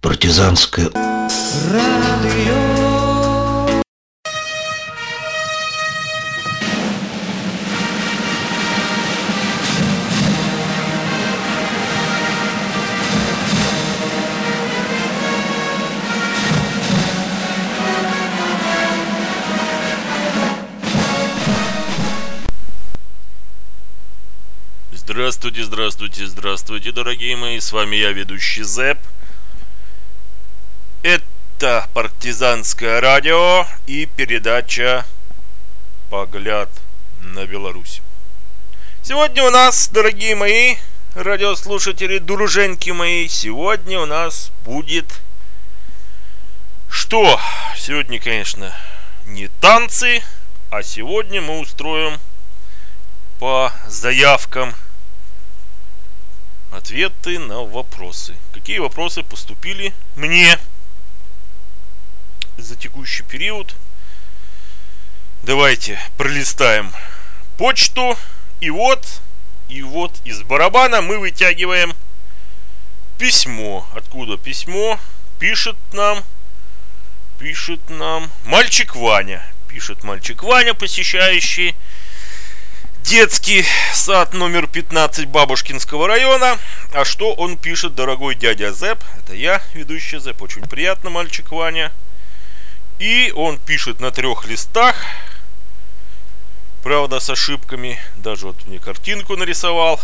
партизанское радио. Здравствуйте, здравствуйте, здравствуйте, дорогие мои, с вами я, ведущий Зэп. Это партизанское радио и передача «Погляд на Беларусь». Сегодня у нас, дорогие мои радиослушатели, друженьки мои, сегодня у нас будет... Что? Сегодня, конечно, не танцы, а сегодня мы устроим по заявкам ответы на вопросы. Какие вопросы поступили мне за текущий период? Давайте пролистаем почту. И вот, и вот из барабана мы вытягиваем письмо. Откуда письмо? Пишет нам, пишет нам мальчик Ваня. Пишет мальчик Ваня, посещающий детский сад номер 15 Бабушкинского района. А что он пишет, дорогой дядя Зэп? Это я, ведущий Зэп. Очень приятно, мальчик Ваня. И он пишет на трех листах. Правда, с ошибками. Даже вот мне картинку нарисовал.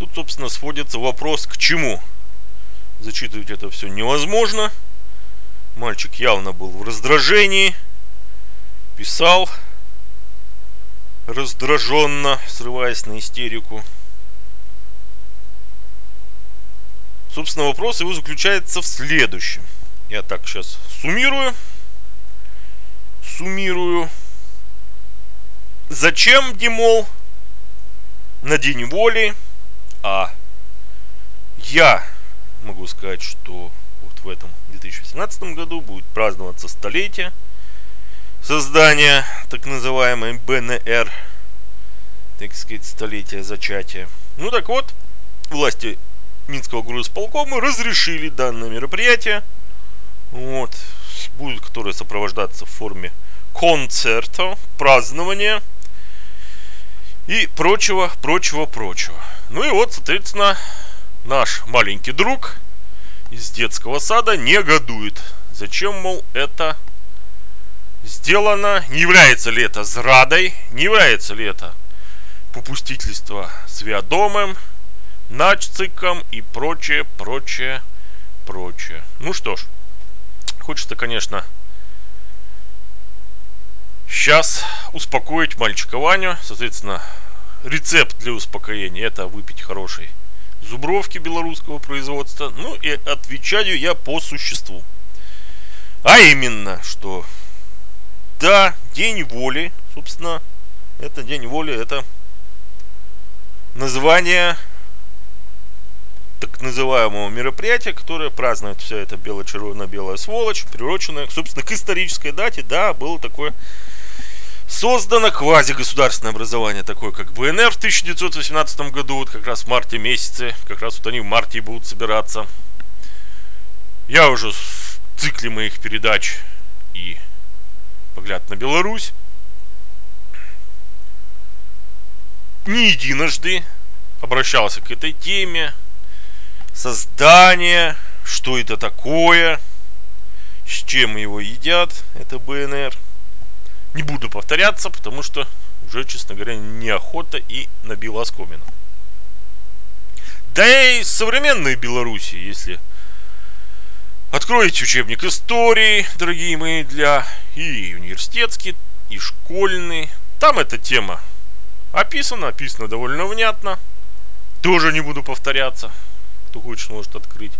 Тут, собственно, сводится вопрос к чему. Зачитывать это все невозможно. Мальчик явно был в раздражении – писал раздраженно, срываясь на истерику. Собственно, вопрос его заключается в следующем. Я так сейчас суммирую. Суммирую. Зачем, Димол, на День воли, а я могу сказать, что вот в этом 2018 году будет праздноваться столетие – создания так называемой БНР, так сказать, столетия зачатия. Ну так вот, власти Минского грузполкома разрешили данное мероприятие. Вот, будет которое сопровождаться в форме концерта, празднования и прочего, прочего, прочего. Ну и вот, соответственно, наш маленький друг из детского сада негодует. Зачем, мол, это сделано, не является ли это зрадой, не является ли это попустительство святомым, начциком и прочее, прочее, прочее. Ну что ж, хочется, конечно, сейчас успокоить мальчика Ваню. Соответственно, рецепт для успокоения это выпить хороший зубровки белорусского производства. Ну и отвечаю я по существу. А именно, что да, День воли, собственно, это День воли, это название так называемого мероприятия, которое празднует вся эта бело-червоно-белая сволочь, приуроченная, собственно, к исторической дате, да, было такое создано квази-государственное образование, такое как БНР в 1918 году, вот как раз в марте месяце, как раз вот они в марте будут собираться. Я уже в цикле моих передач и погляд на Беларусь. Не единожды обращался к этой теме. Создание, что это такое, с чем его едят, это БНР. Не буду повторяться, потому что уже, честно говоря, неохота и набил оскомину. Да и современной Беларуси, если Откройте учебник истории, дорогие мои, для и университетский, и школьный. Там эта тема описана, описана довольно внятно. Тоже не буду повторяться. Кто хочет, может открыть.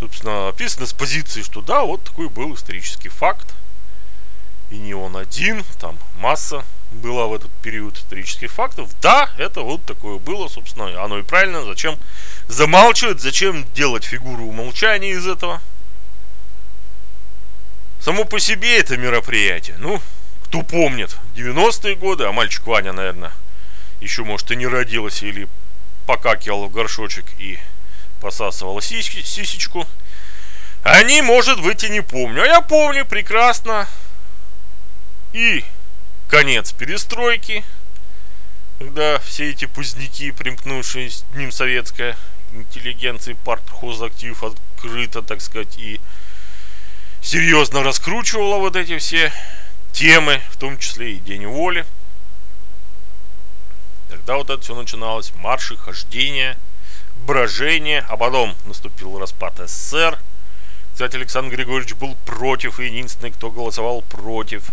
Собственно, описано с позиции, что да, вот такой был исторический факт. И не он один, там масса была в этот период исторических фактов. Да, это вот такое было, собственно, оно и правильно. Зачем замалчивать, зачем делать фигуру умолчания из этого? Само по себе это мероприятие, ну, кто помнит, 90-е годы, а мальчик Ваня, наверное, еще, может, и не родился или покакивал в горшочек и посасывала сисечку. Они, может быть, и не помню. А я помню прекрасно. И конец перестройки, когда все эти пузняки, примкнувшие с ним советская интеллигенция, партхозактив открыто, так сказать, и серьезно раскручивала вот эти все темы, в том числе и День воли. Тогда вот это все начиналось, марши, хождения, брожение, а потом наступил распад СССР. Кстати, Александр Григорьевич был против, и единственный, кто голосовал против.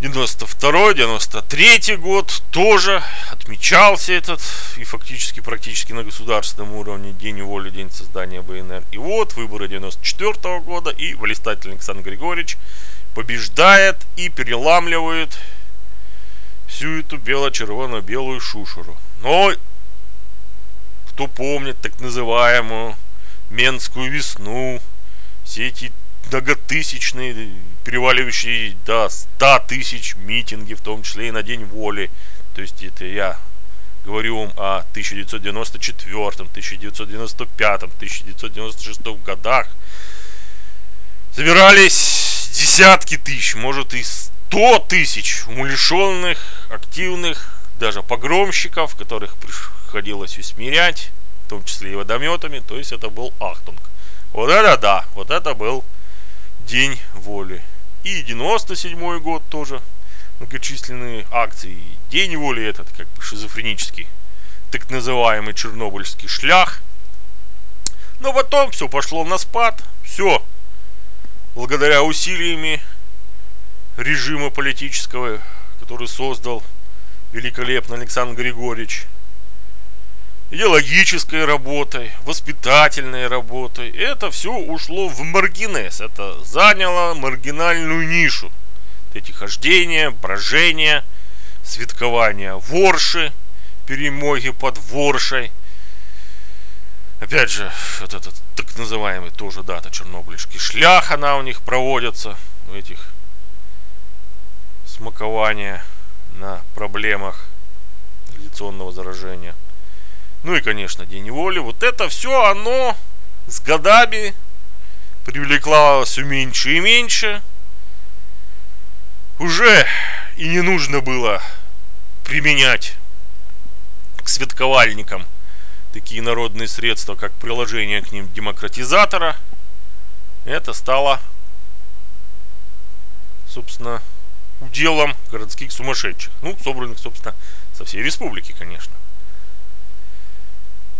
92-93 год тоже отмечался этот и фактически практически на государственном уровне День воли, День создания БНР. И вот выборы 94 -го года и блистательный Александр Григорьевич побеждает и переламливает всю эту бело-червоно-белую шушеру. Но кто помнит так называемую Менскую весну, все эти многотысячные, переваливающие до 100 тысяч митинги, в том числе и на День воли. То есть это я говорю вам о 1994, 1995, 1996 годах. Собирались десятки тысяч, может и 100 тысяч умалишенных, активных, даже погромщиков, которых приходилось усмирять, в том числе и водометами. То есть это был Ахтунг. Вот это да, вот это был День воли. И 97 год тоже многочисленные акции. День воли этот как бы шизофренический, так называемый чернобыльский шлях. Но потом все пошло на спад. Все. Благодаря усилиями режима политического, который создал великолепно Александр Григорьевич, идеологической работой, воспитательной работой. Это все ушло в маргинез. Это заняло маргинальную нишу. Эти хождения, брожения, святкования ворши, перемоги под воршей. Опять же, вот этот так называемый тоже дата чернобыльский шлях, она у них проводится, у этих смакования на проблемах радиационного заражения. Ну и, конечно, День воли. Вот это все, оно с годами привлекло все меньше и меньше. Уже и не нужно было применять к светковальникам такие народные средства, как приложение к ним демократизатора. Это стало, собственно, уделом городских сумасшедших. Ну, собранных, собственно, со всей республики, конечно.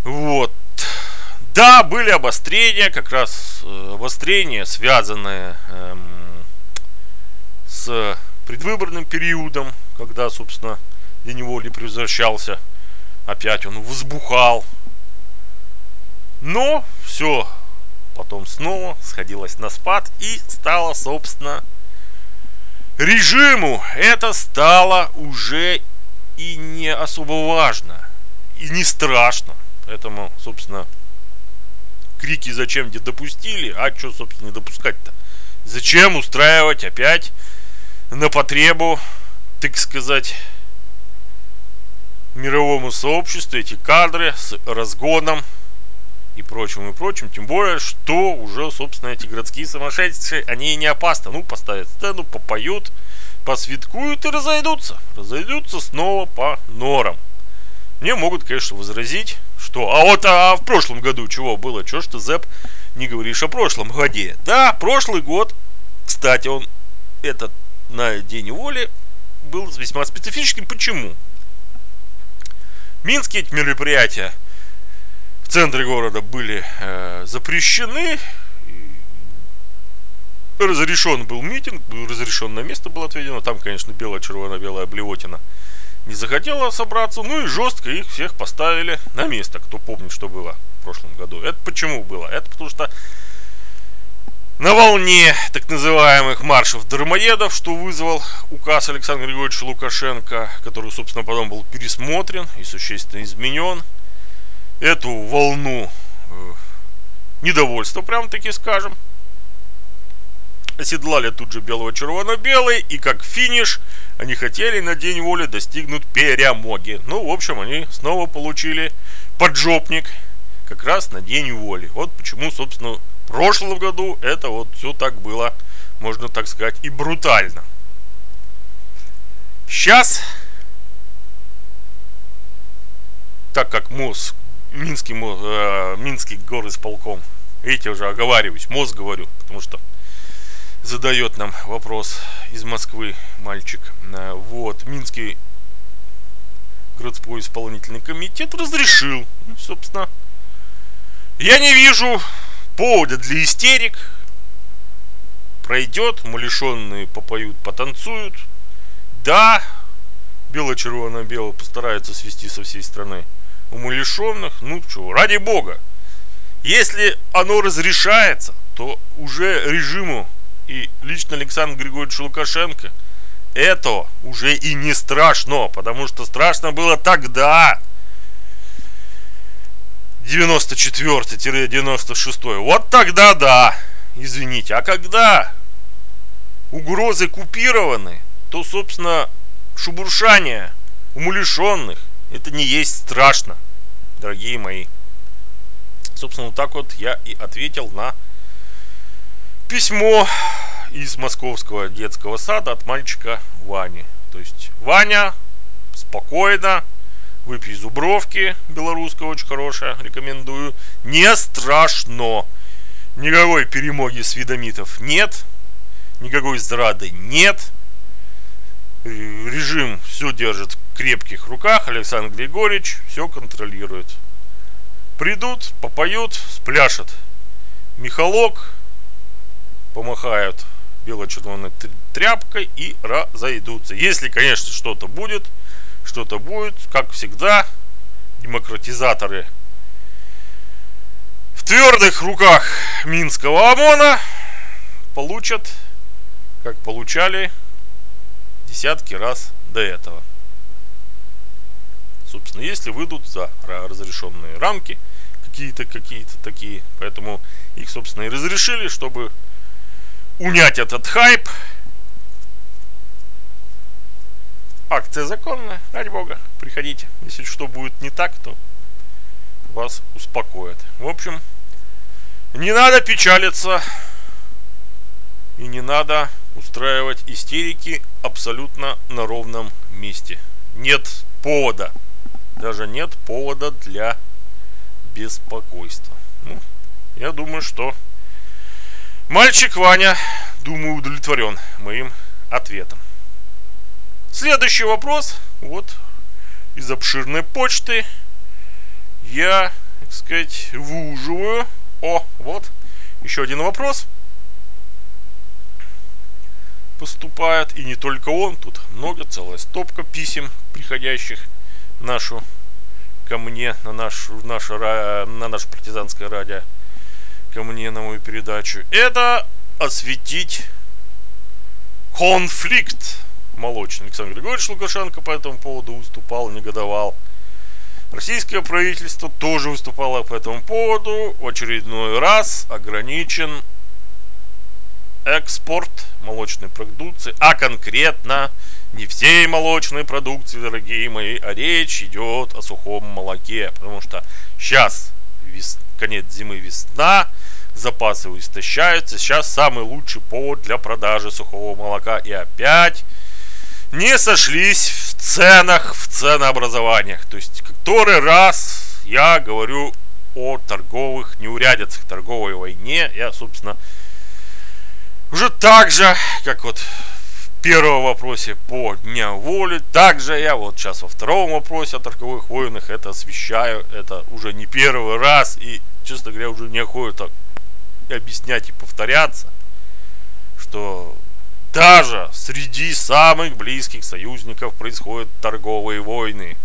Вот. Да, были обострения, как раз э, обострения, связанные эм, с предвыборным периодом, когда, собственно, День воли превращался, опять он взбухал. Но все потом снова сходилось на спад и стало, собственно, режиму это стало уже и не особо важно, и не страшно. Поэтому, собственно, крики зачем где допустили, а что, собственно, не допускать-то? Зачем устраивать опять на потребу, так сказать, мировому сообществу эти кадры с разгоном и прочим, и прочим. Тем более, что уже, собственно, эти городские сумасшедшие, они не опасны. Ну, поставят сцену, попоют, посвяткуют и разойдутся. Разойдутся снова по норам. Мне могут, конечно, возразить, что... А вот а в прошлом году чего было? Чего ж ты, Зэп, не говоришь о прошлом годе? Да, прошлый год, кстати, он этот на День воли был весьма специфическим. Почему? Минские мероприятия в центре города были э, запрещены. Разрешен был митинг, разрешенное место было отведено. Там, конечно, белая, червоно-белая блевотина не захотела собраться. Ну и жестко их всех поставили на место. Кто помнит, что было в прошлом году. Это почему было? Это потому что на волне так называемых маршев дармоедов, что вызвал указ Александра Григорьевича Лукашенко, который, собственно, потом был пересмотрен и существенно изменен, эту волну э, недовольства, прям таки скажем, оседлали тут же белого-червоно-белый, и как финиш они хотели на День воли достигнуть перемоги. Ну, в общем, они снова получили поджопник как раз на День воли. Вот почему, собственно, в прошлом году это вот все так было, можно так сказать, и брутально. Сейчас, так как МОЗ, Минский, э, Минский горосполком, видите, уже оговариваюсь, МОЗ говорю, потому что задает нам вопрос из Москвы мальчик. Э, вот, Минский городской исполнительный комитет разрешил. Ну, собственно, я не вижу повода для истерик. Пройдет, умалишенные попоют, потанцуют. Да, бело-червоно-бело постараются свести со всей страны умалишенных. Ну что, ради бога. Если оно разрешается, то уже режиму и лично Александр Григорьевич Лукашенко это уже и не страшно, потому что страшно было тогда, 94-96. Вот тогда да, извините. А когда угрозы купированы, то, собственно, шубуршание умалишенных, это не есть страшно, дорогие мои. Собственно, вот так вот я и ответил на письмо из московского детского сада от мальчика Вани. То есть Ваня спокойно, выпей зубровки, белорусская очень хорошая, рекомендую. Не страшно. Никакой перемоги свидомитов нет, никакой зрады нет. Режим все держит в крепких руках, Александр Григорьевич все контролирует. Придут, попоют, спляшет. Михалок, помахают бело-червоной тряпкой и разойдутся. Если, конечно, что-то будет, что-то будет, как всегда, демократизаторы в твердых руках Минского ОМОНа получат, как получали десятки раз до этого. Собственно, если выйдут за разрешенные рамки, какие-то, какие-то такие. Поэтому их, собственно, и разрешили, чтобы унять этот хайп. Акция законная, ради бога, приходите. Если что будет не так, то вас успокоят. В общем, не надо печалиться и не надо устраивать истерики абсолютно на ровном месте. Нет повода, даже нет повода для беспокойства. Ну, я думаю, что Мальчик Ваня, думаю, удовлетворен моим ответом. Следующий вопрос. Вот из обширной почты я, так сказать, выуживаю. О, вот, еще один вопрос поступает. И не только он, тут много, целая стопка писем, приходящих нашу, ко мне, на наш, наше, на наше партизанское радио ко мне на мою передачу, это осветить конфликт молочный. Александр Григорьевич Лукашенко по этому поводу выступал, негодовал. Российское правительство тоже выступало по этому поводу. В очередной раз ограничен экспорт молочной продукции, а конкретно не всей молочной продукции, дорогие мои, а речь идет о сухом молоке, потому что сейчас вес, конец зимы, весна, запасы истощаются. Сейчас самый лучший повод для продажи сухого молока. И опять не сошлись в ценах, в ценообразованиях. То есть, который раз я говорю о торговых неурядицах, торговой войне. Я, собственно, уже так же, как вот в первом вопросе по Дня воли, также я вот сейчас во втором вопросе о торговых войнах это освещаю. Это уже не первый раз и, честно говоря, уже неохота объяснять и повторяться, что даже среди самых близких союзников происходят торговые войны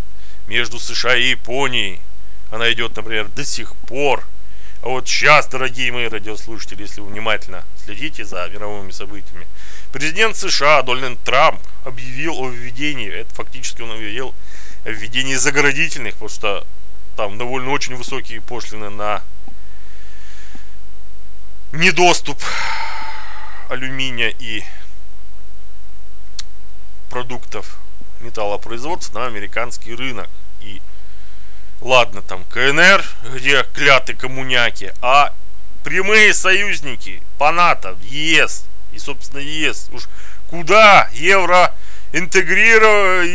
между США и Японией. Она идет, например, до сих пор. А вот сейчас, дорогие мои радиослушатели, если вы внимательно следите за мировыми событиями, президент США Дональд Трамп объявил о введении, это фактически он объявил о введении заградительных, потому что там довольно очень высокие пошлины на недоступ алюминия и продуктов металлопроизводства на американский рынок. И ладно, там КНР, где кляты коммуняки, а прямые союзники по НАТО, ЕС, и, собственно, ЕС. Уж куда евро интегрировать,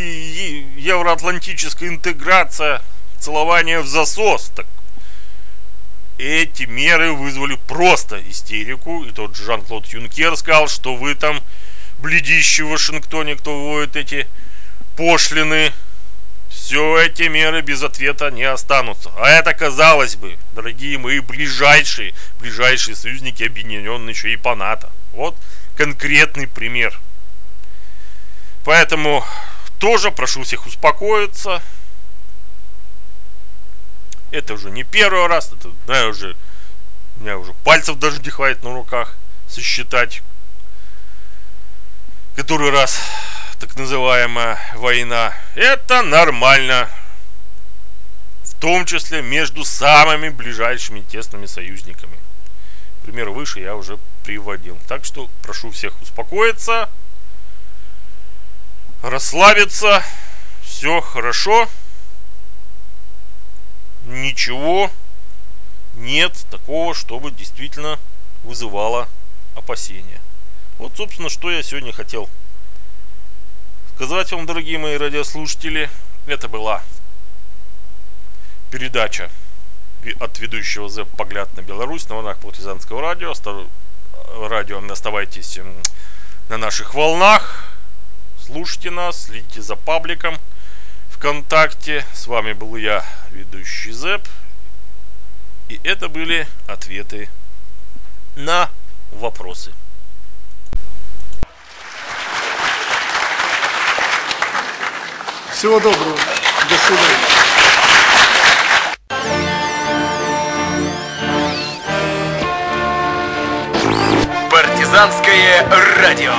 евроатлантическая интеграция, целование в засос, так эти меры вызвали просто истерику. И тот Жан-Клод Юнкер сказал, что вы там, бледищи в Вашингтоне, кто вводит эти пошлины, все эти меры без ответа не останутся. А это, казалось бы, дорогие мои ближайшие, ближайшие союзники, объединенные еще и по НАТО. Вот конкретный пример. Поэтому тоже прошу всех успокоиться. Это уже не первый раз, это, да, уже, у меня уже пальцев даже не хватит на руках сосчитать, который раз так называемая война. Это нормально. В том числе между самыми ближайшими тесными союзниками. Пример выше я уже приводил. Так что прошу всех успокоиться, расслабиться. Все хорошо ничего нет такого, чтобы действительно вызывало опасения. Вот, собственно, что я сегодня хотел сказать вам, дорогие мои радиослушатели. Это была передача от ведущего ЗЭП «Погляд на Беларусь» на волнах партизанского радио. Радио, оставайтесь на наших волнах, слушайте нас, следите за пабликом – ВКонтакте. С вами был я, ведущий ЗЭП. И это были ответы на вопросы. Всего доброго. До свидания. Партизанское радио.